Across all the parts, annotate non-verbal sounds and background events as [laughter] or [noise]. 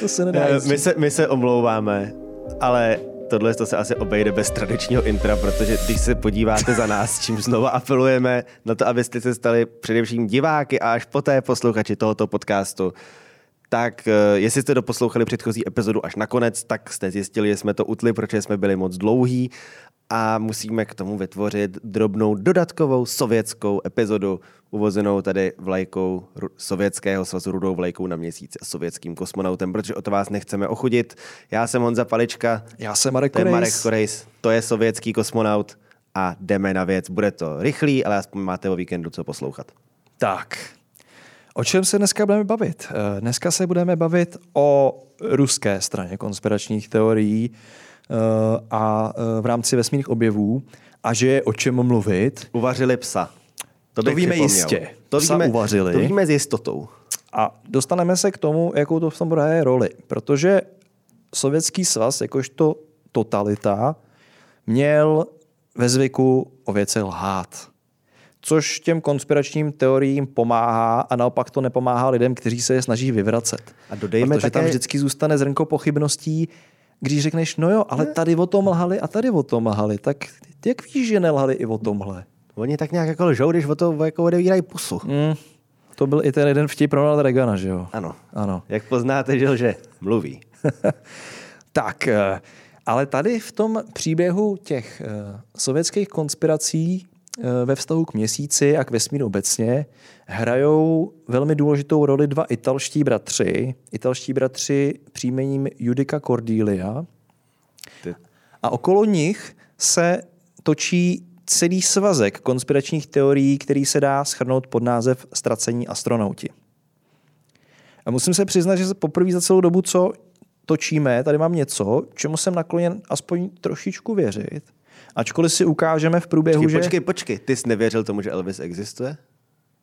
to se nedá my, se, my se omlouváme, ale tohle to se asi obejde bez tradičního intra, protože když se podíváte za nás, čím znova apelujeme na to, abyste se stali především diváky a až poté posluchači tohoto podcastu, tak eh, jestli jste doposlouchali předchozí epizodu až nakonec, tak jste zjistili, že jsme to utli, protože jsme byli moc dlouhý a musíme k tomu vytvořit drobnou dodatkovou sovětskou epizodu, uvozenou tady vlajkou sovětského svazu rudou vlajkou na měsíci a sovětským kosmonautem, protože o to vás nechceme ochudit. Já jsem Honza Palička, Já jsem Marek to je Korejs. Marek Korejs, to je sovětský kosmonaut a jdeme na věc. Bude to rychlý, ale aspoň máte o víkendu co poslouchat. Tak, o čem se dneska budeme bavit? Eh, Dneska se budeme bavit o ruské straně konspiračních teorií a eh, v rámci vesmírných objevů a že je o čem mluvit. Uvařili psa. To bych víme připomněl. jistě. To Psa víme, uvařili. To víme s jistotou. A dostaneme se k tomu, jakou to v tom hraje roli. Protože Sovětský svaz, jakožto totalita, měl ve zvyku o věci lhát. Což těm konspiračním teoriím pomáhá a naopak to nepomáhá lidem, kteří se je snaží vyvracet. A dodejme Protože tam vždycky zůstane zrnko pochybností, když řekneš, no jo, ale tady o tom lhali a tady o tom lhali, tak jak víš, že nelhali i o tomhle? Oni tak nějak jako lžou, když o to jako odevírají pusu. Mm, to byl i ten jeden vtip Ronalda Reagana, že jo? Ano. Ano. Jak poznáte, že lže? Mluví. [laughs] Tak, eh, ale tady v tom příběhu těch eh, sovětských konspirací ve vztahu k měsíci a k vesmíru obecně hrajou velmi důležitou roli dva italští bratři. Italští bratři příjmením Judica Cordelia. A okolo nich se točí celý svazek konspiračních teorií, který se dá schrnout pod název Ztracení astronauti. A musím se přiznat, že poprvé za celou dobu, co točíme, tady mám něco, čemu jsem nakloněn aspoň trošičku věřit. Ačkoliv si ukážeme v průběhu, Počkej, že... počkej, počkej. Ty jsi nevěřil tomu, že Elvis existuje?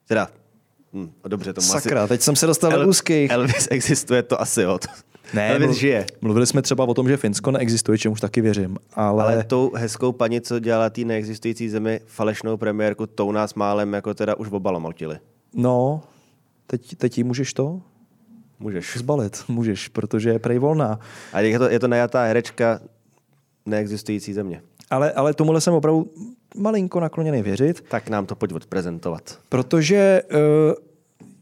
Teda, hm, dobře, tomu Sakra, asi... teď jsem se dostal do úzkých. Elvis existuje, to asi jo. Ne, Elvis mluv- žije. Mluvili jsme třeba o tom, že Finsko neexistuje, čemuž taky věřím. Ale, Ale tou hezkou paní, co dělala té neexistující zemi falešnou premiérku, tou nás málem jako teda už obalomotili. no, teď, teď jí můžeš to Můžeš. zbalit. [laughs] Můžeš, protože je prej volná. A je to, je to najatá herečka neexistující země. Ale, ale tomuhle jsem opravdu malinko nakloněný věřit, Tak nám to pojď odprezentovat. protože uh,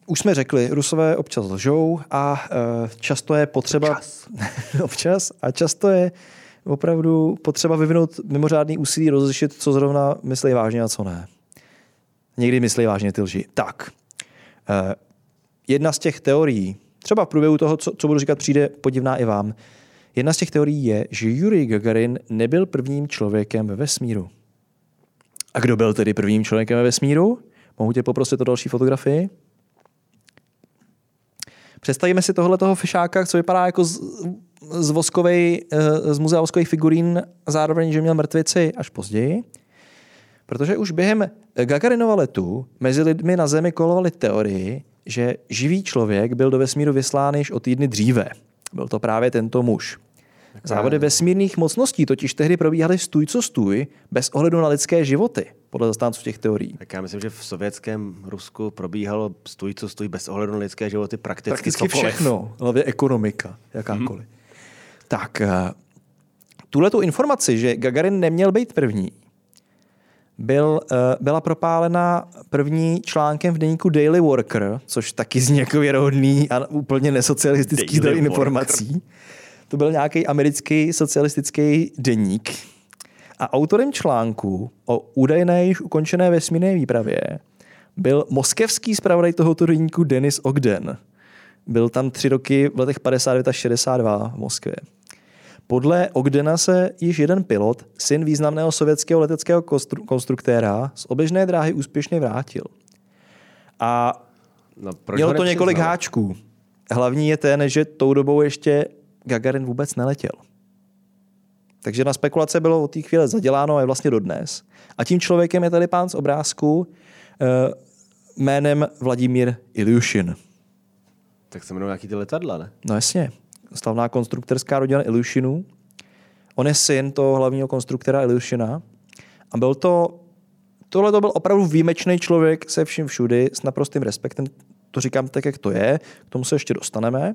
už jsme řekli, Rusové občas lžou a uh, často je potřeba... Občas. [laughs] občas. A často je opravdu potřeba vyvinout mimořádný úsilí rozlišit, co zrovna myslí vážně a co ne. Někdy myslí vážně ty lži. Tak, uh, jedna z těch teorií, třeba v průběhu toho, co, co budu říkat, přijde podivná i vám. Jedna z těch teorií je, že Yuri Gagarin nebyl prvním člověkem ve vesmíru. A kdo byl tedy prvním člověkem ve vesmíru? Mohu tě poprosit o další fotografii? Představíme si tohle toho fišáka, co vypadá jako z, z, voskovej, eh, z muzea voskových figurín, a zároveň, že měl mrtvici až později. Protože už během Gagarinova letu mezi lidmi na Zemi kolovaly teorii, že živý člověk byl do vesmíru vyslán již o týdny dříve. Byl to právě tento muž. Závody vesmírných mocností totiž tehdy probíhaly stůj co stůj, bez ohledu na lidské životy, podle zastánců těch teorií. Tak já myslím, že v sovětském Rusku probíhalo stůj, co stůj, bez ohledu na lidské životy prakticky, Prakticky cokoliv. všechno, hlavně ekonomika, jakákoliv. Hmm. Tak, eh, tuhle tu informaci, že Gagarin neměl být první, byl, eh, byla propálena první článkem v deníku Daily Worker, což taky zní jako věrohodný a úplně nesocialistický Daily zdroj Worker. informací. To byl nějaký americký socialistický deník. A autorem článku o údajné již ukončené vesmírné výpravě byl moskevský zpravodaj tohoto deníku Denis Ogden. Byl tam tři roky v letech 59 až 62 v Moskvě. Podle Ogdena se již jeden pilot, syn významného sovětského leteckého konstru- konstruktéra, z oběžné dráhy úspěšně vrátil. A No, proč mělo to několik háčků. Hlavní je ten, že tou dobou ještě Gagarin vůbec neletěl. Takže na spekulace bylo od té chvíle zaděláno a je vlastně dodnes. A tím člověkem je tady pán z obrázku eh, jménem Vladimír Ilyushin. Tak se jmenují nějaký ty letadla, ne? No jasně, slavná konstruktorská rodina Ilyushinů. On je syn toho hlavního konstruktora Ilyushina a byl to tohle to byl opravdu výjimečný člověk se vším všudy, s naprostým respektem. To říkám tak, jak to je, k tomu se ještě dostaneme.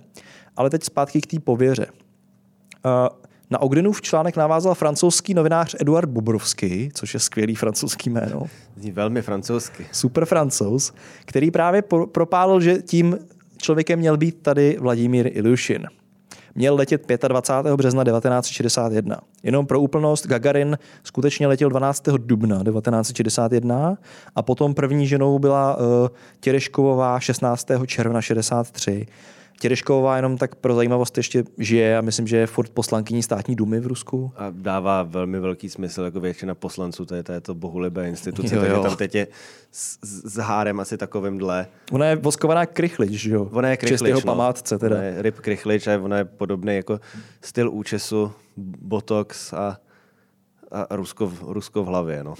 Ale teď zpátky k té pověře. Uh, na Ogrinův článek navázal francouzský novinář Eduard Bobrovský, což je skvělý francouzský jméno. Zní velmi francouzsky. Super francouz, který právě propálil, že tím člověkem měl být tady Vladimír Ilyushin. Měl letět 25. března 1961. Jenom pro úplnost, Gagarin skutečně letěl 12. dubna 1961 a potom první ženou byla uh, Těreškovová 16. června 63 Těrešková jenom tak pro zajímavost ještě žije a myslím, že je furt poslankyní státní dumy v Rusku. A dává velmi velký smysl, jako většina poslanců to je to bohulibé instituce, jo, jo. takže tam teď je s, s hárem asi takovýmhle. Ona je voskovaná krychlič, že jo? Ona je krychlič, no. památce teda. Ona je ryb krychlič a ona je podobný jako styl účesu, botox a, a Rusko, v, Rusko v hlavě, no.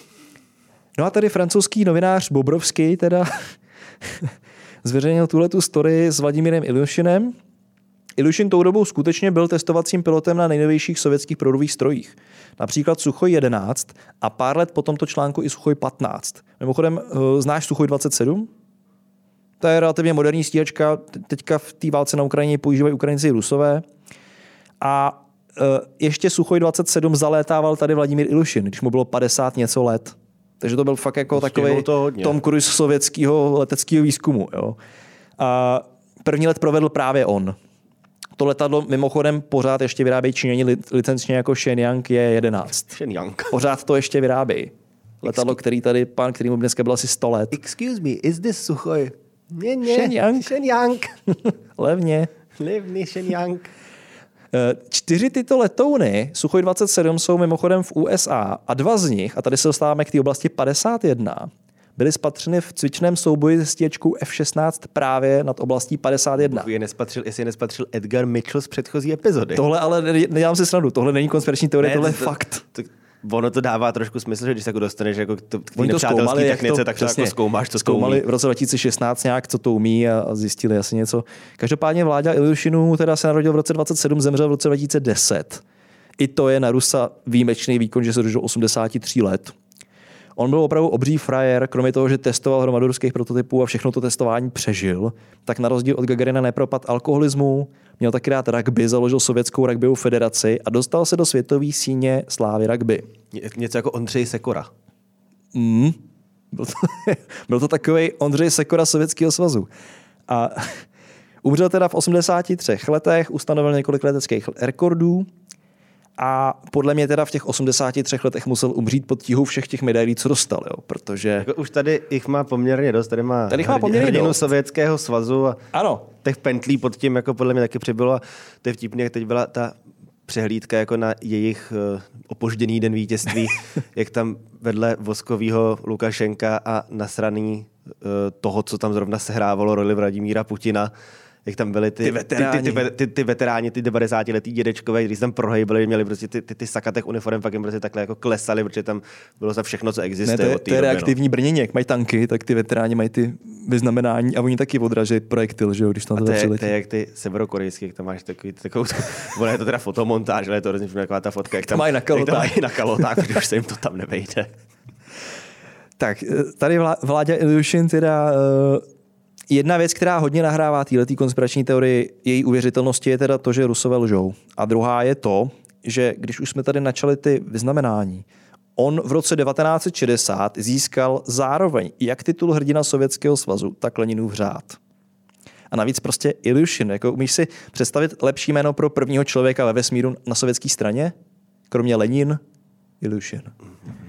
No a tady francouzský novinář Bobrovský teda zveřejnil tuhle tu story s Vladimírem Ilyushinem. Ilyushin tou dobou skutečně byl testovacím pilotem na nejnovějších sovětských prodových strojích. Například Suchoj 11 a pár let po tomto článku i Suchoj 15. Mimochodem, eh, znáš Suchoj 27? To je relativně moderní stíhačka. Teďka v té válce na Ukrajině používají Ukrajinci i Rusové. A eh, ještě Suchoj 27 zalétával tady Vladimír Ilušin, když mu bylo 50 něco let. Takže to byl fakt jako takový Tom Cruise sovětského leteckého výzkumu. Jo. A první let provedl právě on. To letadlo mimochodem pořád ještě vyrábějí Číňani licenčně jako Shenyang je 11. Shenyang. [laughs] Pořád to ještě vyrábějí. Letadlo, který tady, pán, který mu dneska byl asi 100 let. Excuse me, is this Suchoj? Ne, ne. Shenyang. Shenyang. [laughs] Levně. Levný Shenyang. Čtyři tyto letouny Suchoj 27 jsou mimochodem v USA a dva z nich, a tady se dostáváme k té oblasti 51, byly spatřeny v cvičném souboji se stíhačkou F-16 právě nad oblastí 51. Je nespatřil, jestli je nespatřil Edgar Mitchell z předchozí epizody. Tohle ale nedělám si snadu, tohle není konspirační teorie, ne, tohle je to, fakt. To, to, ono to dává trošku smysl, že když se jako dostaneš jako k té nepřátelské technice, tak přesně, jako zkoumáš, co zkoumali v roce 2016 nějak, co to umí a zjistili asi něco. Každopádně vláda Ilyushinu teda se narodil v roce 27, zemřel v roce 2010. I to je na Rusa výjimečný výkon, že se dožil 83 let. On byl opravdu obří frajer, kromě toho, že testoval hromadu ruských prototypů a všechno to testování přežil, tak na rozdíl od Gagarina nepropad alkoholismu, měl taky rád rugby, založil sovětskou rugbyovou federaci a dostal se do světové síně slávy rugby. Něco jako Ondřej Sekora. Mm. Byl to, [laughs] byl to takový Ondřej Sekora Sovětského svazu. A [laughs] umřel teda v 83 letech, ustanovil několik leteckých rekordů, a podle mě teda v těch 83 letech musel umřít pod tíhou všech těch medailí, co dostal, jo, protože... Jako už tady jich má poměrně dost, tady má, tady má poměrně dost. Sovětského svazu a ano. těch pentlí pod tím jako podle mě taky přibylo a to je vtipný, jak teď byla ta přehlídka jako na jejich uh, opožděný den vítězství, [laughs] jak tam vedle voskového Lukašenka a nasraný uh, toho, co tam zrovna sehrávalo roli Vladimíra Putina, jak tam byli ty, ty veteráni, ty, ty, ty, ty, veteráni, ty 90 letý dědečkové, kteří tam prohejbali, měli prostě ty, ty, ty sakatech uniform, pak jim prostě takhle jako klesali, protože tam bylo za všechno, co existuje. Ne, to je, to je reaktivní no. brnění, jak mají tanky, tak ty veteráni mají ty vyznamenání a oni taky odraží projektil, že jo, když tam to, to, je, to je jak ty severokorejské, jak tam máš takový, takovou, [laughs] ono je to teda fotomontáž, ale je to hrozně taková ta fotka, jak tam, mají na kalotách. mají na kalotách, protože už se jim to tam nevejde. [laughs] Tak, tady vládě Ilyushin teda uh, Jedna věc, která hodně nahrává této konspirační teorii, její uvěřitelnosti, je teda to, že Rusové lžou. A druhá je to, že když už jsme tady načali ty vyznamenání, on v roce 1960 získal zároveň jak titul hrdina Sovětského svazu, tak Leninův řád. A navíc prostě Ilyushin, jako umíš si představit lepší jméno pro prvního člověka ve vesmíru na sovětské straně? Kromě Lenin, Ilyushin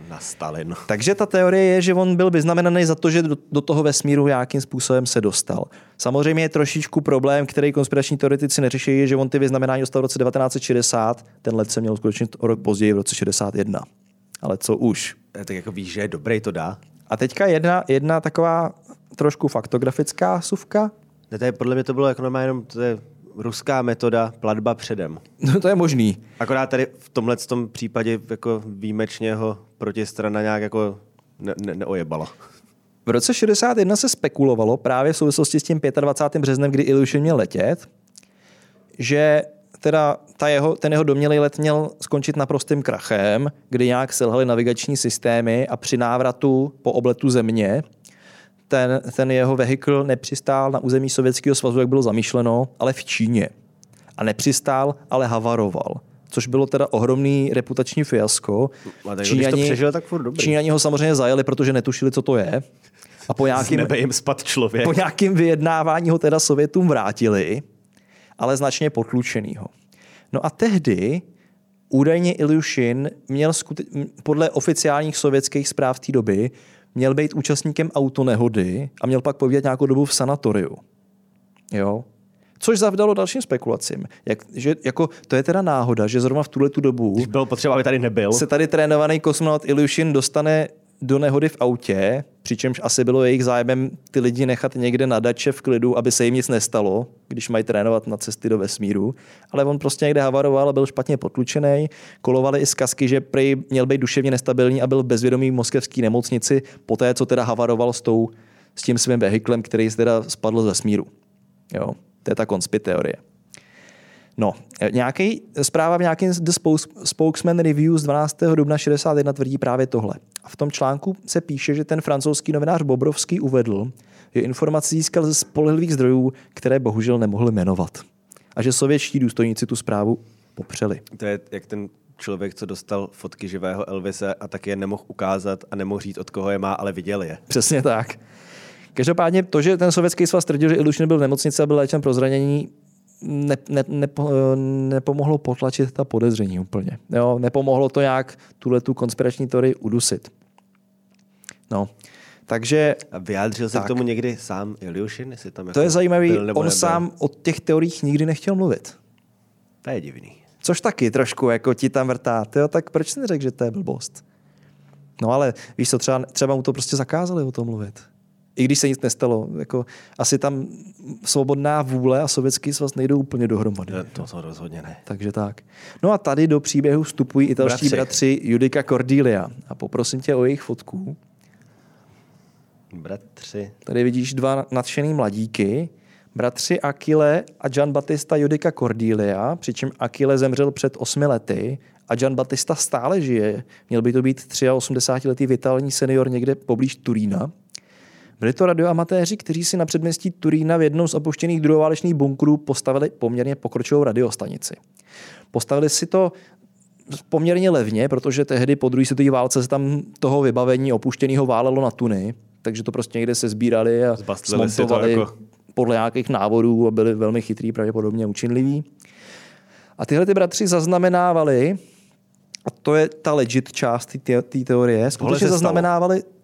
na Stalin. Takže ta teorie je, že on byl vyznamenaný za to, že do, do toho vesmíru nějakým způsobem se dostal. Samozřejmě je trošičku problém, který konspirační teoretici neřeší, je, že on ty vyznamenání dostal v roce 1960, ten let se měl skutečně o rok později, v roce 61. Ale co už? E, tak jako víš, že je dobrý, to dá. A teďka jedna, jedna taková trošku faktografická suvka. Ne, to je, podle mě to bylo jako normálně jenom, to je ruská metoda platba předem. No to je možný. Akorát tady v tomhle tom případě jako výjimečně ho protistrana nějak jako ne, ne, neojebala. V roce 61 se spekulovalo právě v souvislosti s tím 25. březnem, kdy Ilyushin měl letět, že teda ta jeho, ten jeho domělý let měl skončit naprostým krachem, kdy nějak selhaly navigační systémy a při návratu po obletu země ten, ten jeho vehikl nepřistál na území Sovětského svazu, jak bylo zamýšleno, ale v Číně. A nepřistál, ale havaroval což bylo teda ohromný reputační fiasko. A tak Číňani, přežil, tak furt dobrý. Číňani ho samozřejmě zajeli, protože netušili, co to je. A po [laughs] nějakým, nebe jim spad člověk. po nějakým vyjednávání ho teda Sovětům vrátili, ale značně potlučenýho. No a tehdy údajně Ilyushin měl skute- podle oficiálních sovětských zpráv té doby měl být účastníkem autonehody a měl pak povídat nějakou dobu v sanatoriu. Jo? Což zavdalo dalším spekulacím. Jak, že, jako, to je teda náhoda, že zrovna v tuhle tu dobu Když bylo potřeba, aby tady nebyl. se tady trénovaný kosmonaut Ilyushin dostane do nehody v autě, přičemž asi bylo jejich zájmem ty lidi nechat někde na dače v klidu, aby se jim nic nestalo, když mají trénovat na cesty do vesmíru. Ale on prostě někde havaroval a byl špatně potlučený. Kolovaly i zkazky, že prej měl být duševně nestabilní a byl v bezvědomí v moskevské nemocnici, poté co teda havaroval s, tou, s tím svým vehiklem, který teda spadl z vesmíru. Jo, to je ta konspit teorie. No, nějaký, zpráva v nějakém The Spokesman Review z 12. dubna 61 tvrdí právě tohle. A v tom článku se píše, že ten francouzský novinář Bobrovský uvedl, že informace získal ze spolehlivých zdrojů, které bohužel nemohl jmenovat. A že sovětští důstojníci tu zprávu popřeli. To je jak ten člověk, co dostal fotky živého Elvise a tak je nemohl ukázat a nemohl říct, od koho je má, ale viděl je. Přesně tak. Každopádně to, že ten sovětský svaz tvrdil, že Ilušin byl v nemocnici a byl léčen pro zranění, ne, ne, nepo, nepomohlo potlačit ta podezření úplně. Jo, nepomohlo to nějak tuhle tu konspirační teorii udusit. No, takže... A vyjádřil se tak. k tomu někdy sám Ilyushin? Jestli tam jako to je zajímavý, byl, on nebyl? sám o těch teoriích nikdy nechtěl mluvit. To je divný. Což taky trošku jako ti tam vrtá. Tyjo, tak proč jsi neřekl, že to je blbost? No ale víš co, třeba, třeba mu to prostě zakázali o tom mluvit. I když se nic nestalo. Jako, asi tam svobodná vůle a sovětský svaz nejdou úplně dohromady. To, to, to rozhodně ne. Takže tak. No a tady do příběhu vstupují italští Bratři. bratři Judika Cordelia. A poprosím tě o jejich fotku. Bratři. Tady vidíš dva nadšený mladíky, bratři Akile a Gian Battista Judika Cordelia, přičem Akile zemřel před osmi lety a Gian Battista stále žije. Měl by to být 83-letý vitální senior někde poblíž Turína. Byli to radioamatéři, kteří si na předměstí Turína v jednom z opuštěných druhoválečných bunkrů postavili poměrně pokročilou radiostanici. Postavili si to poměrně levně, protože tehdy po druhé světové válce se tam toho vybavení opuštěného válelo na tuny, takže to prostě někde se sbírali a Zbastlili smontovali jako- podle nějakých návodů a byli velmi chytrý, pravděpodobně učinliví. A tyhle ty bratři zaznamenávali, a to je ta legit část té teorie, skutečně stalo.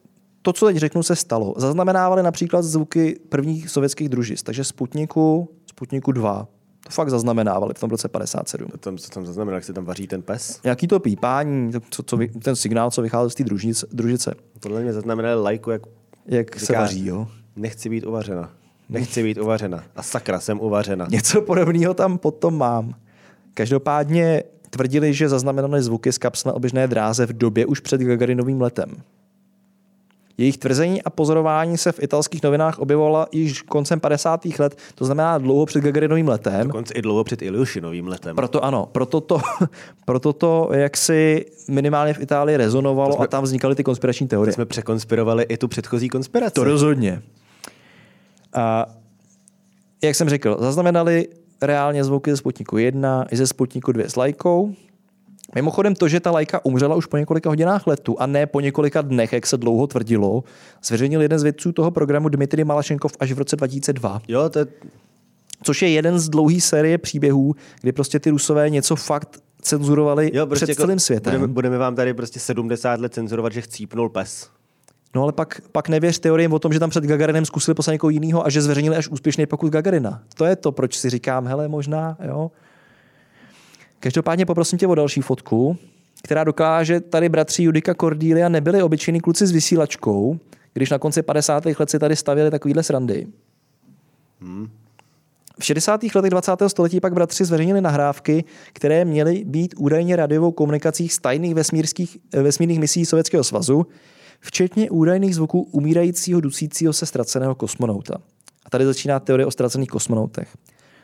To, co teď řeknu, se stalo. Zaznamenávali například zvuky prvních sovětských družic, takže Sputniku, Sputniku 2. To fakt zaznamenávali v tom roce 57. To tam, co tam zaznamená, jak se tam vaří ten pes. Jaký to pípání, to, co, co, ten signál, co vychází z té družice, družice, Podle mě zaznamenali lajku, jak jak se Říká- vaří, jo? nechci být uvařena. Nechci být uvařena. A sakra, jsem uvařena. Něco podobného tam potom mám. Každopádně tvrdili, že zaznamenali zvuky z kapsle na oběžné dráze v době už před Gagarinovým letem. Jejich tvrzení a pozorování se v italských novinách objevovala již koncem 50. let, to znamená dlouho před Gagarinovým letem. Dokonce i dlouho před Ilyushinovým letem. Proto ano, proto to, [laughs] proto to jaksi minimálně v Itálii rezonovalo jsme- a tam vznikaly ty konspirační teorie. jsme překonspirovali i tu předchozí konspiraci. To rozhodně. A jak jsem řekl, zaznamenali reálně zvuky ze Sputniku 1 i ze Sputniku 2 s lajkou. Mimochodem to, že ta lajka umřela už po několika hodinách letu a ne po několika dnech, jak se dlouho tvrdilo, zveřejnil jeden z vědců toho programu Dmitry Malašenkov až v roce 2002. Jo, to je, Což je jeden z dlouhý série příběhů, kdy prostě ty rusové něco fakt cenzurovali jo, prostě před celým světem. Budeme, budeme, vám tady prostě 70 let cenzurovat, že chcípnul pes. No ale pak, pak nevěř teoriím o tom, že tam před Gagarinem zkusili poslat někoho jiného a že zveřejnili až úspěšný pokus Gagarina. To je to, proč si říkám, hele, možná, jo. Každopádně poprosím tě o další fotku, která dokáže, že tady bratři Judika Cordelia nebyli obyčejní kluci s vysílačkou, když na konci 50. let si tady stavěli takovýhle srandy. V 60. letech 20. století pak bratři zveřejnili nahrávky, které měly být údajně radiovou komunikací z tajných vesmírských, vesmírných misí Sovětského svazu, včetně údajných zvuků umírajícího, dusícího se ztraceného kosmonauta. A tady začíná teorie o ztracených kosmonautech.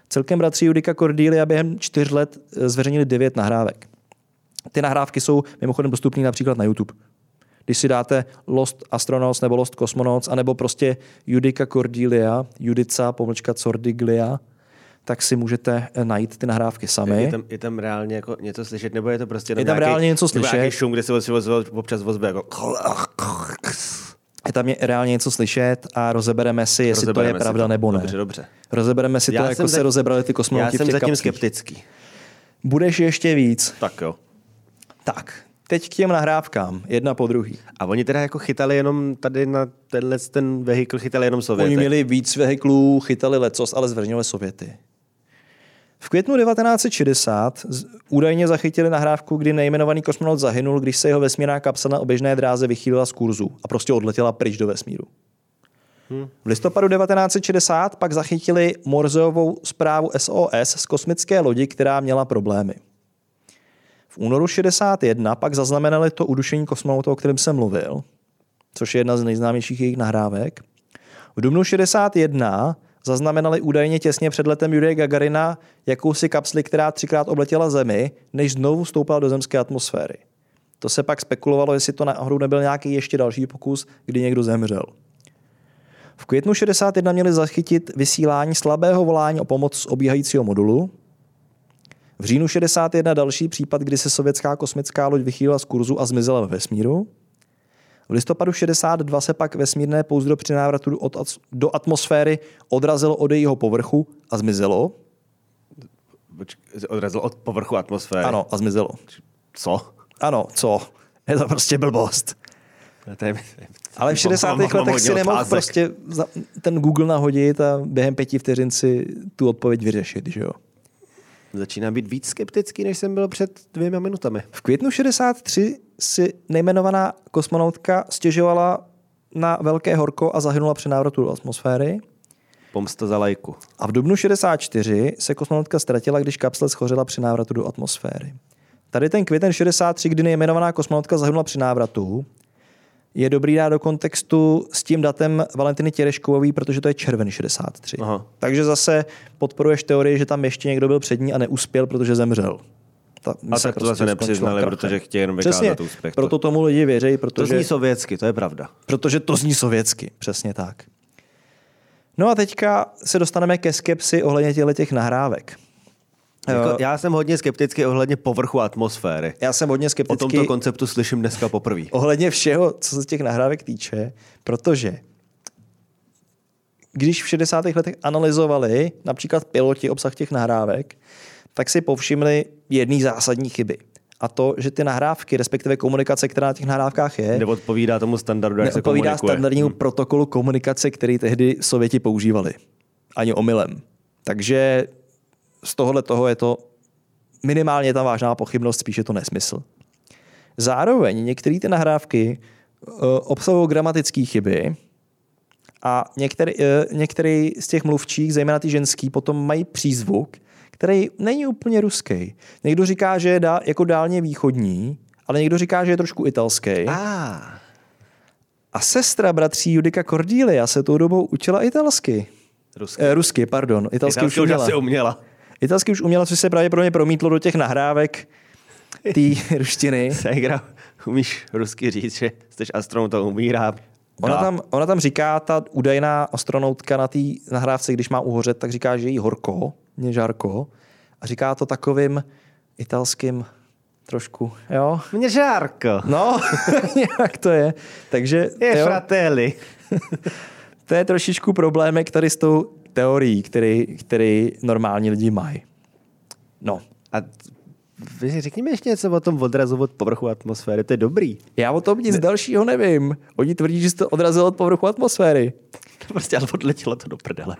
Celkem bratři Judika Cordelia během čtyř let eh, zveřejnili devět nahrávek. Ty nahrávky jsou mimochodem dostupné například na YouTube. Když si dáte Lost Astronauts nebo Lost Cosmonauts, anebo prostě Judica Cordelia, Judica, pomlčka Cordiglia, tak si můžete eh, najít ty nahrávky sami. Je tam, je tam reálně jako něco slyšet, nebo je to prostě Je tam nějaký, reálně něco slyšet. nějaký šum, kde se občas, občas ozve jako... Je tam je reálně něco slyšet a rozebereme si, jestli to je Rozebereme pravda to. nebo ne. Dobře, dobře. Rozebereme si to, Já jako jsem se rozebrali ty Já kosmonauti v jsem těch zatím kapslích. skeptický. Budeš ještě víc. Tak jo. Tak, teď k těm nahrávkám, jedna po druhý. A oni teda jako chytali jenom tady na tenhle ten vehikl, chytali jenom Sověty. Oni měli víc vehiklů, chytali lecos, ale zveřejnili Sověty. V květnu 1960 z- údajně zachytili nahrávku, kdy nejmenovaný kosmonaut zahynul, když se jeho vesmírná kapsla na oběžné dráze vychýlila z kurzu a prostě odletěla pryč do vesmíru. V listopadu 1960 pak zachytili Morzeovou zprávu SOS z kosmické lodi, která měla problémy. V únoru 61 pak zaznamenali to udušení kosmonauta, o kterém jsem mluvil, což je jedna z nejznámějších jejich nahrávek. V dubnu 61 zaznamenali údajně těsně před letem Jurije Gagarina jakousi kapsli, která třikrát obletěla Zemi, než znovu vstoupila do zemské atmosféry. To se pak spekulovalo, jestli to náhodou nebyl nějaký ještě další pokus, kdy někdo zemřel. V květnu 61 měli zachytit vysílání slabého volání o pomoc z obíhajícího modulu. V říjnu 61 další případ, kdy se sovětská kosmická loď vychýlila z kurzu a zmizela ve vesmíru. V listopadu 62 se pak vesmírné pouzdro při návratu od, do atmosféry odrazilo od jejího povrchu a zmizelo. Poč- Odrazil od povrchu atmosféry. Ano, a zmizelo. Co? Ano, co? Je to prostě blbost. To je, Ale v 60. Mám- mám letech si nemohl otázek. prostě ten Google nahodit a během pěti vteřin si tu odpověď vyřešit, že jo? Začíná být víc skeptický, než jsem byl před dvěma minutami. V květnu 63 si nejmenovaná kosmonautka stěžovala na velké horko a zahynula při návratu do atmosféry. Pomsta za lajku. A v dubnu 64 se kosmonautka ztratila, když kapsle schořela při návratu do atmosféry. Tady ten květen 63, kdy nejmenovaná kosmonautka zahynula při návratu, je dobrý dát do kontextu s tím datem Valentiny Těreškový, protože to je červen 63. Aha. Takže zase podporuješ teorii, že tam ještě někdo byl před ní a neuspěl, protože zemřel. Ta, A tak to zase nepřiznali, protože chtějí jenom Přesně, vykázat úspěch. proto tomu lidi věří, To protože... zní sovětsky, to je pravda. Protože to zní sovětsky, přesně tak. No a teďka se dostaneme ke skepsi ohledně těchto těch nahrávek. Jako, Jo. já jsem hodně skeptický ohledně povrchu atmosféry. Já jsem hodně O skeptický tomto konceptu slyším dneska poprvé. ohledně všeho, co se těch nahrávek týče, protože když v 60. letech analyzovali například piloti obsah těch nahrávek, tak si povšimli jedné zásadní chyby. A to, že ty nahrávky, respektive komunikace, která na těch nahrávkách je, Neodpovídá tomu standardu, jak se komunikuje. standardnímu protokolu komunikace, který tehdy Sověti používali. Ani omylem. Takže z tohohle toho je to minimálně ta vážná pochybnost, spíše to nesmysl. Zároveň některé ty nahrávky uh, obsahují gramatické chyby a některý, uh, některý z těch mluvčích, zejména ty ženský, potom mají přízvuk, který není úplně ruský. Někdo říká, že je dá, jako dálně východní, ale někdo říká, že je trošku italský. Ah, A sestra bratří Judika Cordelia se tou dobou učila italsky. rusky. Eh, rusky, pardon. Italsky, Italsky už už uměla. asi uměla. Italsky už uměla, což se pravděpodobně promítlo do těch nahrávek té [laughs] ruštiny. Segra, umíš rusky říct, že jsi astronaut a umírá. Ona tam, ona tam říká, ta údajná astronautka na té nahrávce, když má uhořet, tak říká, že jí horko, mě žárko. A říká to takovým italským trošku, jo? Mě žárko. No, [laughs] nějak to je. Takže Je jo, fratelli. [laughs] to je trošičku problémek tady s tou teorií, který, který normální lidi mají. No, A řekni mi ještě něco o tom odrazu od povrchu atmosféry, to je dobrý. já o tom nic ne. dalšího nevím. Oni tvrdí, že to odrazilo od povrchu atmosféry. Prostě ale odletělo to do prdele.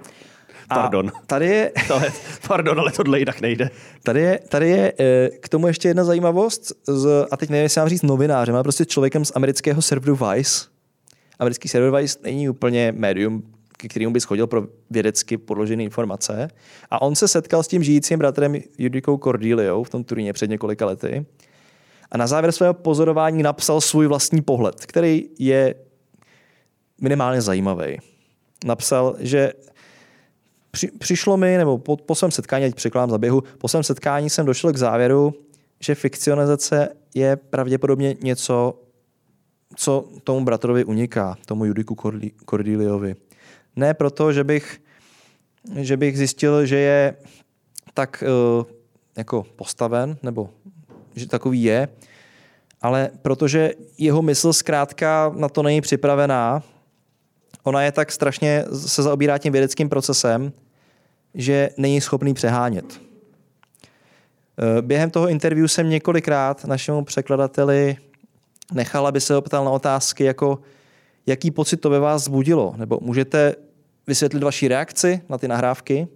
A Pardon. Tady je, Ale, pardon, ale tohle jinak nejde. tady je, tady je eh, k tomu ještě jedna zajímavost, z, a teď nevím, jestli mám říct novinářem, ale prostě člověkem z amerického serveru Vice. Americký server Vice není úplně médium, ke kterému by schodil pro vědecky podložené informace. A on se setkal s tím žijícím bratrem Judikou Cordeliou v tom Turíně před několika lety. A na závěr svého pozorování napsal svůj vlastní pohled, který je minimálně zajímavý. Napsal, že při, přišlo mi, nebo po, po svém setkání, ať překládám za běhu, po svém setkání jsem došel k závěru, že fikcionizace je pravděpodobně něco, co tomu bratrovi uniká, tomu Judiku Cordiliovi. Ne proto, že bych, že bych zjistil, že je tak uh, jako postaven, nebo že takový je, ale protože jeho mysl zkrátka na to není připravená, ona je tak strašně, se zaobírá tím vědeckým procesem, že není schopný přehánět. Eh, během toho interview jsem několikrát našemu překladateli nechal, aby se optal na otázky jako jaký pocit to ve vás zbudilo, nebo můžete vysvětlit vaši reakci na ty nahrávky.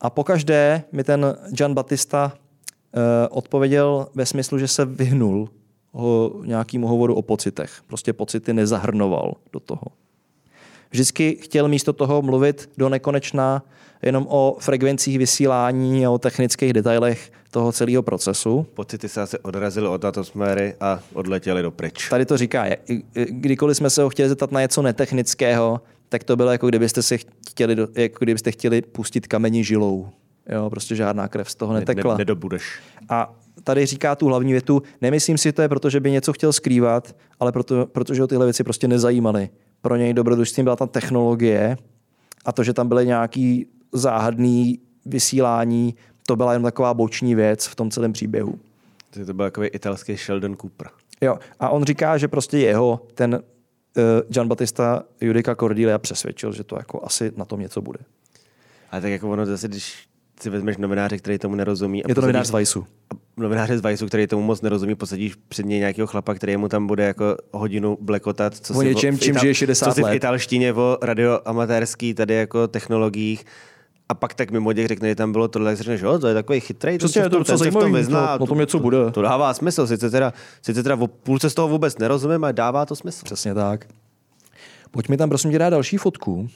A pokaždé mi ten Gian Batista eh, odpověděl ve smyslu, že se vyhnul ho nějakému hovoru o pocitech. Prostě pocity nezahrnoval do toho. Vždycky chtěl místo toho mluvit do nekonečna jenom o frekvencích vysílání a o technických detailech toho celého procesu. Pocity se asi odrazily od atmosféry a odletěly do pryč. Tady to říká, kdykoliv jsme se ho chtěli zeptat na něco netechnického, tak to bylo jako kdybyste si chtěli, jako kdybyste chtěli pustit kamení žilou. Jo, prostě žádná krev z toho netekla. Ne, ne, nedobudeš. A tady říká tu hlavní větu, nemyslím si to je proto, že by něco chtěl skrývat, ale proto, protože ho tyhle věci prostě nezajímaly. Pro něj dobrodružstvím byla ta technologie a to, že tam byly nějaký záhadný vysílání, to byla jen taková boční věc v tom celém příběhu. To byl takový italský Sheldon Cooper. Jo, a on říká, že prostě jeho ten uh, Gian Battista Judica Cordelia přesvědčil, že to jako asi na tom něco bude. Ale tak jako ono zase, když si vezmeš novináře, který tomu nerozumí. A je to novinář z Vajsu. Novináře z Vajsu, který tomu moc nerozumí, posadíš před něj nějakého chlapa, který mu tam bude jako hodinu blekotat, co o něčem, čím žije 60 co si v italštině o radioamatérský tady jako technologiích a pak tak mimo těch řekne, že tam bylo tohle, řekneš, že to je takový chytrý, Přesně, to, to, to v tom vyzná, no, to, něco bude. To, to, dává smysl, sice teda, sice teda o půlce z toho vůbec nerozumím, ale dává to smysl. Přesně tak. Pojď mi tam prosím tě dát další fotku.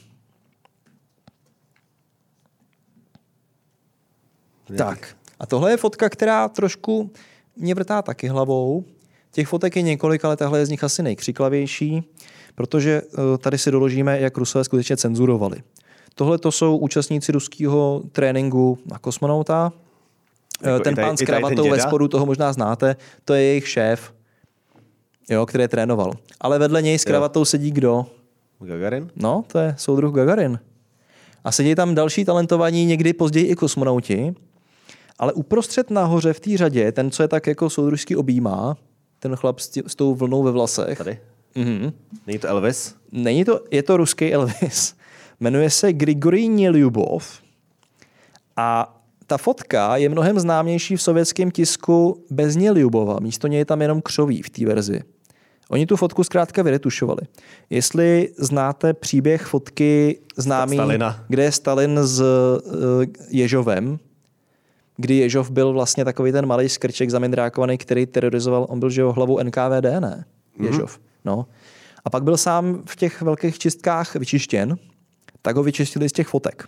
Tak. A tohle je fotka, která trošku mě vrtá taky hlavou. Těch fotek je několik, ale tahle je z nich asi nejkřiklavější, protože eh, tady si doložíme, jak Rusové skutečně cenzurovali. Tohle to jsou účastníci ruského tréninku na kosmonauta. Jako ten pán s kravatou ve spodu, toho možná znáte, to je jejich šéf, jo, který je trénoval. Ale vedle něj s kravatou jo. sedí kdo? Gagarin? No, to je soudruh Gagarin. A sedí tam další talentovaní, někdy později i kosmonauti. Ale uprostřed nahoře v té řadě, ten, co je tak jako soudružský objímá, ten chlap s, tě, s tou vlnou ve vlasech. Tady? Mhm. Není to Elvis? Není to, je to ruský Elvis. Jmenuje se Grigory Něljubov a ta fotka je mnohem známější v sovětském tisku bez Něljubova. Místo něj je tam jenom křoví v té verzi. Oni tu fotku zkrátka vyretušovali. Jestli znáte příběh fotky známý, Stalina. kde je Stalin s uh, Ježovem, kdy Ježov byl vlastně takový ten malý skrček zamindrákovaný, který terorizoval, on byl že jo hlavou NKVD, ne? Mhm. Ježov. Mm-hmm. No. A pak byl sám v těch velkých čistkách vyčištěn, tak ho vyčistili z těch fotek.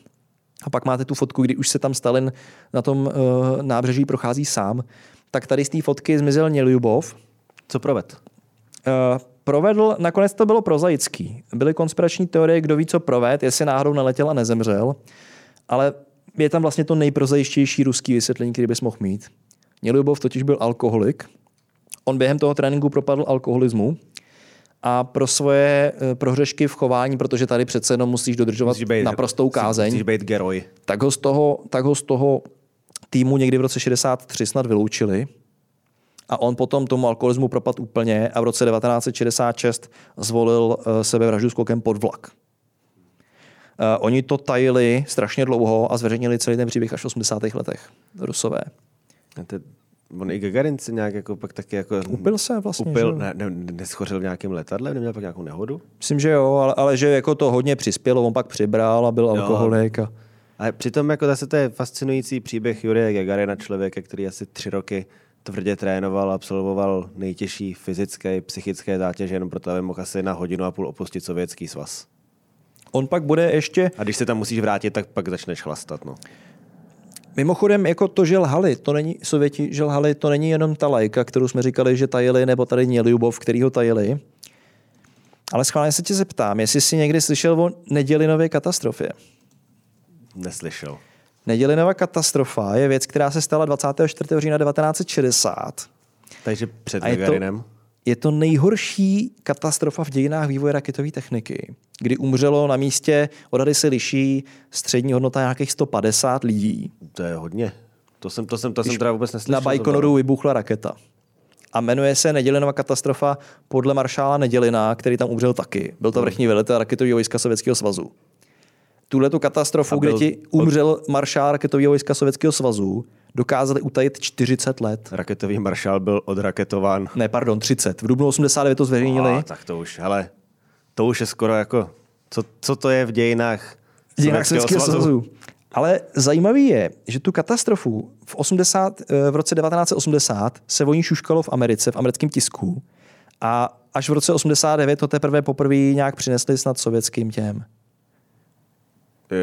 A pak máte tu fotku, kdy už se tam Stalin na tom uh, nábřeží prochází sám. Tak tady z té fotky zmizel Něljubov. Co proved? Uh, provedl, nakonec to bylo prozaický. Byly konspirační teorie, kdo ví, co proved, jestli náhodou neletěl a nezemřel. Ale je tam vlastně to nejprozajištější ruský vysvětlení, který bys mohl mít. Něljubov totiž byl alkoholik. On během toho tréninku propadl alkoholismu a pro svoje eh, prohřešky v chování, protože tady přece jenom musíš dodržovat musíš být, naprostou kázeň, musíš být geroj. Tak, ho z toho, tak ho z toho týmu někdy v roce 63 snad vyloučili a on potom tomu alkoholismu propadl úplně a v roce 1966 zvolil eh, sebevraždu skokem pod vlak. Uh, oni to tajili strašně dlouho a zveřejnili celý ten příběh až v 80. letech, Rusové. To, on i Gagarin se nějak jako pak taky jako... Upil se vlastně, Upil, ne, ne, neschořil v nějakém letadle, neměl pak nějakou nehodu? Myslím, že jo, ale, ale že jako to hodně přispělo, on pak přibral a byl alkoholik. A... Ale přitom jako zase to je fascinující příběh Jurie Gagarina, člověka, který asi tři roky tvrdě trénoval, absolvoval nejtěžší fyzické, psychické zátěže jenom proto, aby mohl asi na hodinu a půl opustit sovětský svaz. On pak bude ještě... A když se tam musíš vrátit, tak pak začneš chlastat. No. Mimochodem, jako to, že lhali, to není, Sověti, že lhali, to není jenom ta lajka, kterou jsme říkali, že tajili, nebo tady Něljubov, který ho tajili. Ale schválně se tě zeptám, jestli jsi někdy slyšel o nedělinově katastrofě. Neslyšel. Nedělinova katastrofa je věc, která se stala 24. října 1960. Takže před A je to, nejhorší katastrofa v dějinách vývoje raketové techniky, kdy umřelo na místě, odhady se liší, střední hodnota nějakých 150 lidí. To je hodně. To jsem, to jsem, to jsem teda vůbec neslyšel. Na Bajkonoru vybuchla raketa. A jmenuje se Nedělinová katastrofa podle maršála Nedělina, který tam umřel taky. Byl to vrchní velitel raketového vojska Sovětského svazu. Tuhle tu katastrofu, A kde byl- ti umřel maršál raketového vojska Sovětského svazu, dokázali utajit 40 let. Raketový maršál byl odraketován. Ne, pardon, 30. V dubnu 89 to zveřejnili. A, tak to už, hele, to už je skoro jako, co, co to je v dějinách v dějinách Sovětského Sovětského svazu. Ale zajímavý je, že tu katastrofu v, 80, eh, v roce 1980 se o ní šuškalo v Americe, v americkém tisku. A až v roce 89 to teprve poprvé nějak přinesli snad sovětským těm.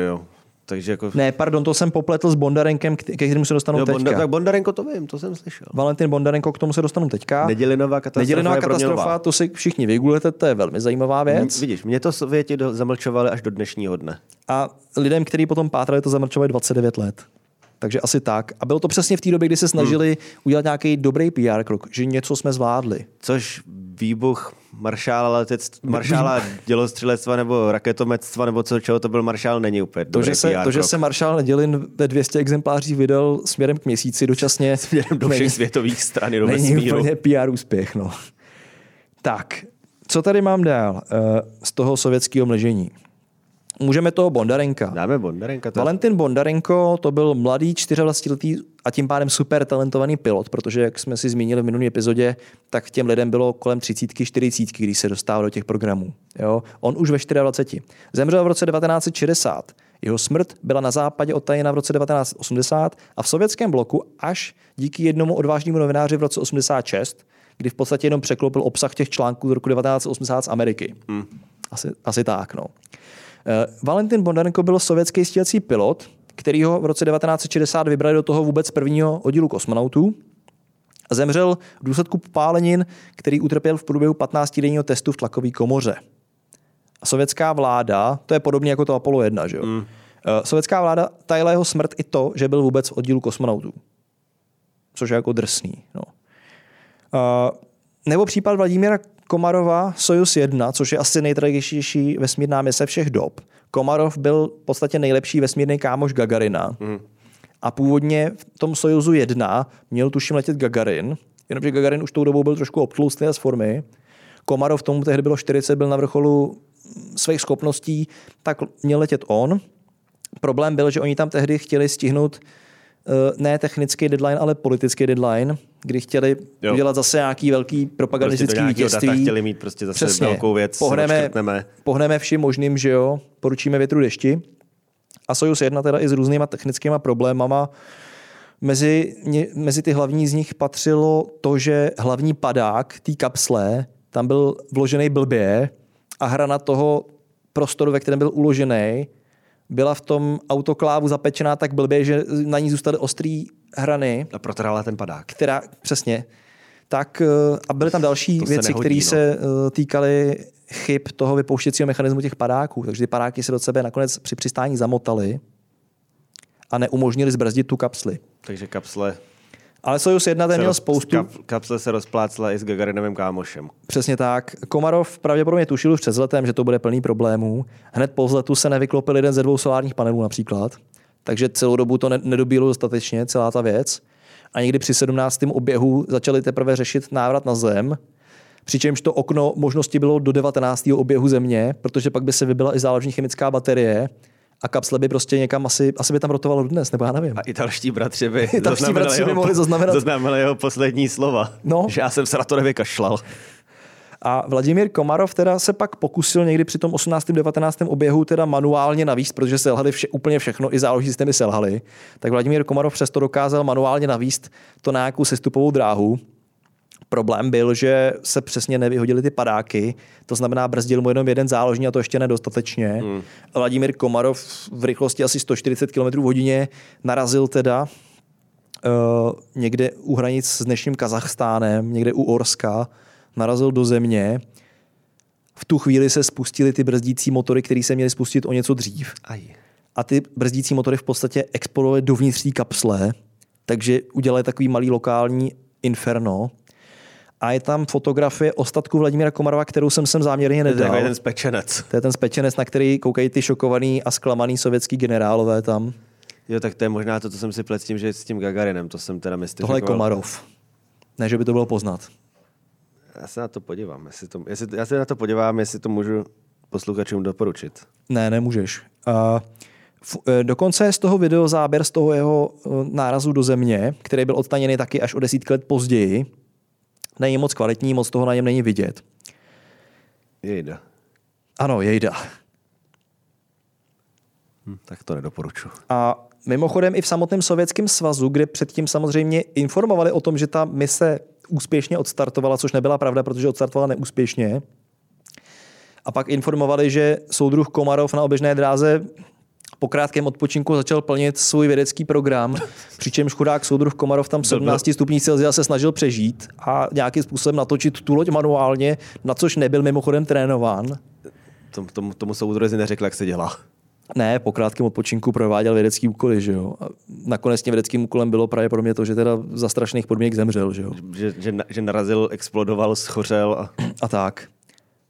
Jo, takže jako... Ne, pardon, to jsem popletl s Bondarenkem, ke kterému se dostanu jo, teďka. Bonda, tak Bondarenko to vím, to jsem slyšel. Valentin Bondarenko, k tomu se dostanu teďka. Nedělinová katastrofa Nedělinová katastrofa, to si všichni vygooglete, to je velmi zajímavá věc. Vidíš, mě to Sověti do, zamlčovali až do dnešního dne. A lidem, kteří potom pátrali, to zamlčovali 29 let. Takže asi tak. A bylo to přesně v té době, kdy se snažili Hmm. udělat nějaký dobrý PR krok, že něco jsme zvládli. Což výbuch maršála, letec, maršála dělostřelectva nebo raketometstva nebo co, čeho to byl maršál, není úplně To, dobrý že se, PR to, že krok. se maršál Nedělin ve 200 exemplářích vydal směrem k měsíci dočasně, [laughs] Směrem do všech není- světových stran do není vesmíru. úplně PR úspěch. No. Tak, co tady mám dál eh, z toho sovětského mlžení? Můžeme toho Bondarenka. Dáme Bondarenka. To Valentin Bondarenko to byl mladý 24letý a tím pádem super talentovaný pilot, protože, jak jsme si zmínili v minulé epizodě, tak těm lidem bylo kolem 30, 40, když se dostával do těch programů. Jo? On už ve 24. Zemřel v roce 1960. Jeho smrt byla na západě odtajena v roce 1980 a v sovětském bloku až díky jednomu odvážnému novináři v roce 86, kdy v podstatě jenom překlopil obsah těch článků z roku 1980 z Ameriky. Hmm. Asi, asi tak, no. Eh, Valentin Bondarenko byl sovětský stíhací pilot, který ho v roce 1960 vybrali do toho vůbec prvního oddílu kosmonautů. A zemřel v důsledku popálenin, který utrpěl v průběhu 15-denního testu v tlakové komoře. A sovětská vláda, to je podobně jako to Apollo 1, že jo? Mm. Sovětská vláda tajila jeho smrt i to, že byl vůbec v oddílu kosmonautů. Což je jako drsný. No. Uh, nebo případ Vladimíra Komarova Sojus 1, což je asi nejtragičtější vesmírná mise všech dob. Komarov byl v podstatě nejlepší vesmírný kámoš Gagarina. Mm. A původně v tom Sojuzu 1 měl tuším letět Gagarin, jenomže Gagarin už tou dobou byl trošku obtlustý a z formy. Komarov tomu tehdy bylo 40, byl na vrcholu svých schopností, tak měl letět on. Problém byl, že oni tam tehdy chtěli stihnout ne technický deadline, ale politický deadline, kdy chtěli Jo. udělat zase nějaký velký prostě propagandistický data vítězství. chtěli mít prostě zase Přesně. velkou věc, pohneme, pohneme vším možným, že jo, poručíme větru dešti. A Sojus 1 teda i s různýma technickýma problémama. Mezi, mezi ty hlavní z nich patřilo to, že hlavní padák té kapsle tam byl vložený blbě a hrana toho prostoru, ve kterém byl uložený, byla v tom autoklávu zapečená tak blbě, že na ní zůstaly ostrý hrany A protrhala ten padák. která, přesně, tak eh, a byly tam další To věci, které no. se eh, týkaly chyb toho vypouštěcího mechanismu těch padáků. Takže ty padáky se do sebe nakonec při přistání zamotaly a neumožnili zbrzdit tu kapsli. Takže kapsle, Ale Sojus 1 ten se měl roz- spoustu, Kap, kapsle se rozplácla i s Gagarinovým kámošem. přesně tak. Komarov pravděpodobně tušil už před vzletem, že to bude plný problémů. Hned po vzletu se nevyklopil jeden ze dvou solárních panelů například. Takže celou dobu to ne- nedobílo dostatečně, celá ta věc. A někdy při 17. oběhu začali teprve řešit návrat na Zem, přičemž to okno možnosti bylo do 19. oběhu Země, protože pak by se vybila i záložní chemická baterie a kapsle by prostě někam asi, asi by tam rotovalo dnes, nebo já nevím. A italští bratři by [laughs] Italští zaznamenali bratři by jeho- mohli zaznamenat- zaznamenali jeho poslední slova. No. Že já jsem se na to nevykašlal. A Vladimír Komarov teda se pak pokusil někdy při tom 18. 19. oběhu teda manuálně navíst, protože selhali vše, úplně všechno, i záložní systémy selhaly. Tak Vladimír Komarov přesto dokázal manuálně navíst to na nějakou sestupovou dráhu. Problém byl, že se přesně nevyhodily ty padáky, to znamená brzdil mu jenom jeden záložní a to ještě nedostatečně. Hmm. Vladimír Komarov v rychlosti asi 140 km v hodině narazil teda uh, někde u hranic s dnešním Kazachstánem, někde u Orska, narazil do země. V tu chvíli se spustily ty brzdící motory, které se měly spustit o něco dřív. Aj. a ty brzdící motory v podstatě explodovaly dovnitř té kapsle, takže udělali takový malý lokální inferno. A je tam fotografie ostatku Vladimíra Komarova, kterou jsem sem záměrně To je nedal. ten spečenec. To je ten spečenec, na který koukají ty šokovaný a zklamaný sovětský generálové tam. Jo, tak to je možná to, co jsem si plet s tím, že s tím Gagarinem, to jsem teda mystifikoval. Tohle je Komarov. Ne, že by to bylo poznat. Já se na to podívám, jestli to, jestli, já se na to podívám, jestli to můžu posluchačům doporučit. Ne, nemůžeš. Uh, dokonce je z toho videozáběr z toho jeho eh, nárazu do země, který byl odtaněný taky až o desítky let později. Není moc kvalitní, moc toho na něm není vidět. Jejda. Ano, jejda. Hm, tak to nedoporučuji. A mimochodem i v samotném Sovětském svazu, kde předtím samozřejmě informovali o tom, že ta mise úspěšně odstartovala, což nebyla pravda, protože odstartovala neúspěšně. A pak informovali, že soudruh Komarov na oběžné dráze po krátkém odpočinku začal plnit svůj vědecký program, [laughs] přičemž chudák soudruh Komarov tam v 17 stupních Celsia se snažil přežít a nějakým způsobem natočit tu loď manuálně, na což nebyl mimochodem trénován. Tom, tomu, tomu soudruzi neřekl, jak se dělá. Ne, po krátkém odpočinku prováděl vědecký úkoly, že jo. A nakonec tím vědeckým úkolem bylo právě pro mě to, že teda za strašných podmínek zemřel, že jo. Že, že, že narazil, explodoval, schořel a A tak.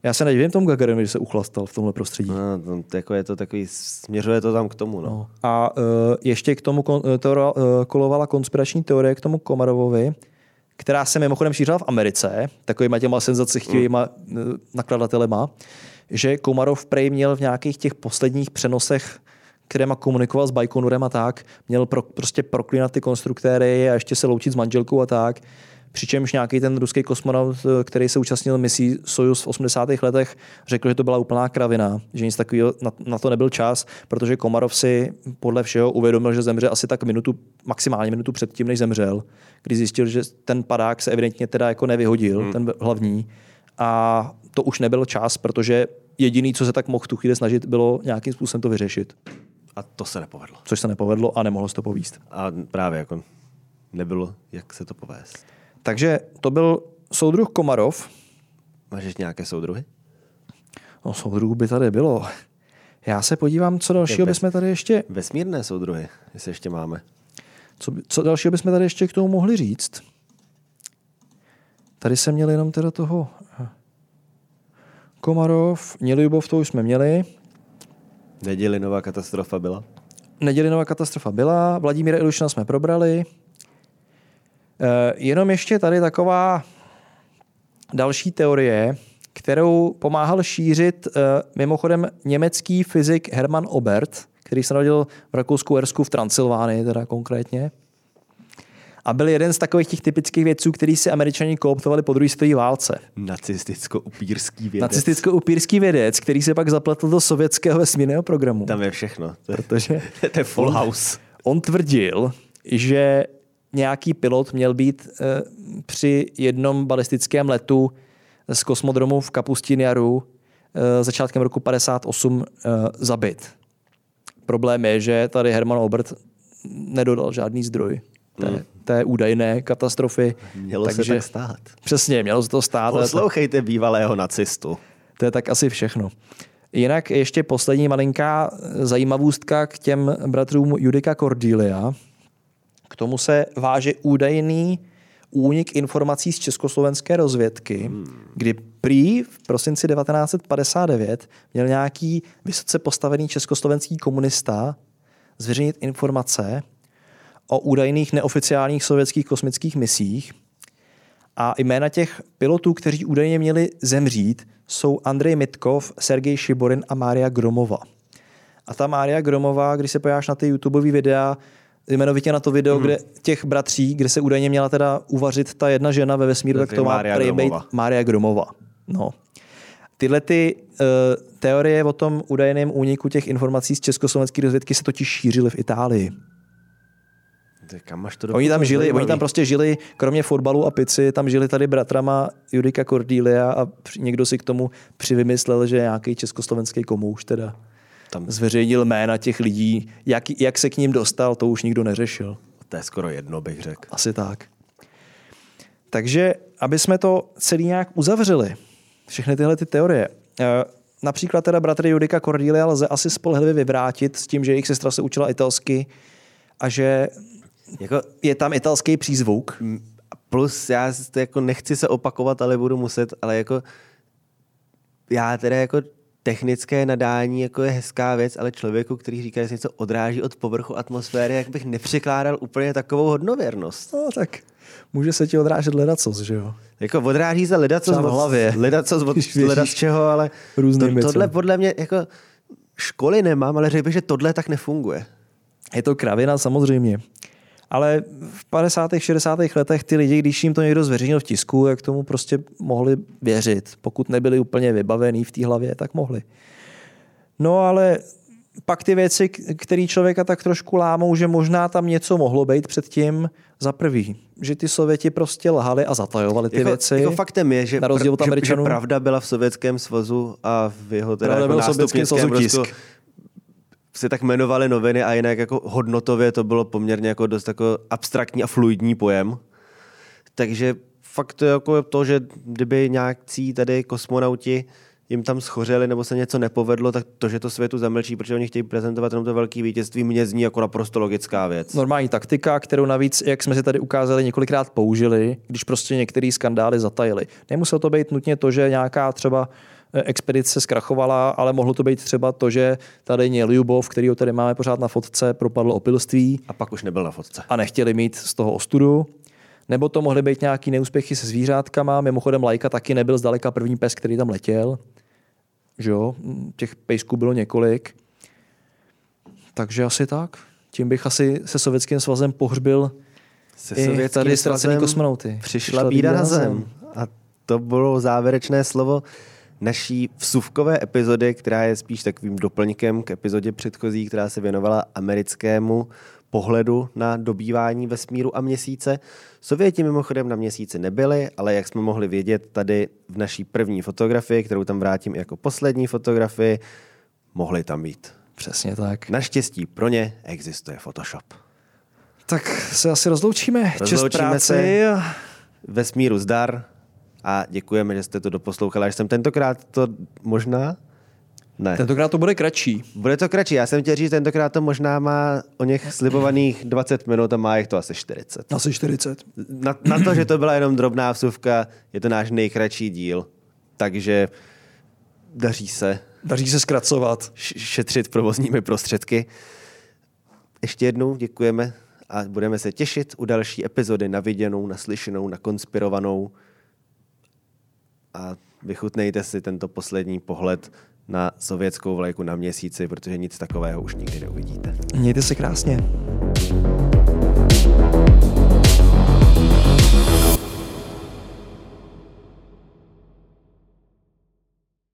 Já se nedivím tomu Gagarinovi, že se uchlastal v tomhle prostředí. no, to, to, jako je to takový, směřuje to tam k tomu. No. No. A uh, ještě k tomu kon, uh, teora, uh, kolovala konspirační teorie k tomu Komarovovi, která se mimochodem šířila v Americe, takovýma těma senzacechtivýma uh, nakladatelema, že Komarov prej měl v nějakých těch posledních přenosech kterýma komunikoval s Baikonurem a tak, měl pro, prostě proklinat ty konstruktéry a ještě se loučit s manželkou a tak. Přičemž nějaký ten ruský kosmonaut, eh, který se účastnil misí Sojus v 80. letech, řekl, že to byla úplná kravina, že nic takového na, na to nebyl čas, protože Komarov si podle všeho uvědomil, že zemře asi tak minutu, maximálně minutu předtím, než zemřel, kdy zjistil, že ten padák se evidentně teda jako nevyhodil, hmm. ten hlavní. A to už nebyl čas, protože jediný, co se tak mohl v tu chvíli snažit, bylo nějakým způsobem to vyřešit. A to se nepovedlo. Což se nepovedlo a nemohlo se to povíst. A právě jako nebylo, jak se to povést. Takže to byl soudruh Komarov. Máš ještě nějaké soudruhy? No, soudruhů by tady bylo. Já se podívám, co dalšího bychom tady ještě, Vesmírné soudruhy, jestli ještě máme. co, co dalšího bychom tady ještě k tomu mohli říct. Tady jsem měl jenom teda toho eh, Komarov, Něljubov, to už jsme měli. Nedělinová katastrofa byla? Nedělinová katastrofa byla, Vladimíra Ilušina jsme probrali. Eh, Jenom ještě tady taková další teorie, kterou pomáhal šířit eh, mimochodem německý fyzik Hermann Obert, který se narodil v Rakousku-Ersku v Transylvánii teda konkrétně. A byl jeden z takových těch typických vědců, který si američani kooptovali po druhé světové válce. Nacisticko-upírský vědec. Nacisticko-upírský vědec, který se pak zapletl do sovětského vesmírného programu. Tam je všechno. To je, Protože [laughs] to je full house. On tvrdil, že nějaký pilot měl být eh, při jednom balistickém letu z kosmodromu v Kapustiniaru eh, začátkem roku 58 eh, zabit. Problém je, že tady Herman Obert nedodal žádný zdroj té, té údajné katastrofy. Mělo se tak stát. Přesně, mělo se to stát. Poslouchejte bývalého nacistu. to je tak asi všechno. Jinak ještě poslední malinká zajímavostka k těm bratrům Judika Cordelia. K tomu se váže údajný únik informací z československé rozvědky, kdy prý v prosinci 1959 měl nějaký vysoce postavený československý komunista zveřejnit informace o údajných neoficiálních sovětských kosmických misích a jména těch pilotů, kteří údajně měli zemřít, jsou Andrej Mitkov, Sergej Šiborin a Mária Gromova. A ta Mária Gromová, když se podíváš na ty YouTubeové videa, jmenovitě na to video, Mhm. mm. kde těch bratří, kde se údajně měla teda uvařit ta jedna žena ve vesmíru, Tak to má Mária Gromova. Mária Gromova. No. Tyhle ty uh, teorie o tom údajném úniku těch informací z československé rozvědky se totiž šířily v Itálii. Kam máš to Oni tam žili, Zajímavý. oni tam prostě žili, kromě fotbalu a pici, tam žili tady bratrama Judika Cordelia a někdo si k tomu přivymyslel, že nějaký československý komouš teda Tam, zveřejnil jména těch lidí. Jak, jak se k ním dostal, to už nikdo neřešil. to je skoro jedno, bych řekl. Asi tak. Takže, aby jsme to celý nějak uzavřeli, všechny tyhle ty teorie, eh, například teda bratry Judika Cordelia lze asi spolehlivě vyvrátit s tím, že jejich sestra se učila italsky a že Jako, je tam italský přízvuk. plus já jako nechci se opakovat, ale budu muset, ale jako já teda jako technické nadání jako je hezká věc, ale člověku, který říká, že se něco odráží od povrchu atmosféry, jak bych nepřikládal úplně takovou hodnověrnost. No tak může se ti odrážet ledacos, že jo? Jako odráží se ledaco Třeba v hlavě. [laughs] ledaco od Když věříš leda z čeho, ale to, tohle podle mě jako školy nemám, ale řekl bych, že tohle tak nefunguje. Je to kravina samozřejmě. Ale v 50. 60. letech ty lidi, když jim to někdo zveřejnil v tisku, jak tomu prostě mohli věřit. Pokud nebyli úplně vybavený v té hlavě, tak mohli. No ale pak ty věci, které člověka tak trošku lámou, že možná tam něco mohlo být předtím, za prvý, že ty Sověti prostě lhali a zatajovali ty jako, věci. Jako faktem je, že, na rozdíl od že, že pravda byla v Sovětském svazu a v jeho teda Pravda jako byla v Sovětském svazu tisk. Se tak jmenovaly noviny a jinak jako hodnotově to bylo poměrně jako dost jako abstraktní a fluidní pojem. Takže fakt to je jako to, že kdyby nějakcí tady kosmonauti jim tam schořeli nebo se něco nepovedlo, tak to, že to světu zamlčí, protože oni chtějí prezentovat jenom to velké vítězství, mě zní jako naprosto logická věc. Normální taktika, kterou navíc, jak jsme si tady ukázali, několikrát použili, když prostě některé skandály zatajili. Nemuselo to být nutně to, že nějaká třeba expedice zkrachovala, ale mohlo to být třeba to, že tady Něljubov, kterýho tady máme pořád na fotce, propadl opilství A pak už nebyl na fotce. a nechtěli mít z toho ostudu. Nebo to mohly být nějaký neúspěchy se zvířátkama. Mimochodem Lajka taky nebyl zdaleka první pes, který tam letěl. Že jo? Těch pejsků bylo několik. Takže asi tak. Tím bych asi se Sovětským svazem pohřbil Se i tady ztracený kosmonauty. Přišla bída na zem. A to bylo závěrečné slovo naší vsuvkové epizody, která je spíš takovým doplňkem k epizodě předchozí, která se věnovala americkému pohledu na dobývání vesmíru a měsíce. Sověti mimochodem na měsíci nebyli, ale jak jsme mohli vědět tady v naší první fotografii, kterou tam vrátím i jako poslední fotografii, mohli tam být. Přesně tak. Naštěstí pro ně existuje Photoshop. Tak se asi rozloučíme. Čest Rozloučíme práci. se. Vesmíru zdar a děkujeme, že jste to doposlouchali. Až jsem tentokrát to možná... Ne. Tentokrát to bude kratší. Bude to kratší. Já jsem chtěl říct, tentokrát to možná má o něch slibovaných 20 minut a má jich to asi 40. Asi 40. Na, na to, že to byla jenom drobná vsuvka, je to náš nejkratší díl. Takže daří se Daří se zkracovat. šetřit provozními prostředky. Ještě jednou děkujeme a budeme se těšit u další epizody na viděnou, na slyšenou, na konspirovanou. A vychutnejte si tento poslední pohled na sovětskou vlajku na měsíci, protože nic takového už nikdy neuvidíte. Mějte se krásně.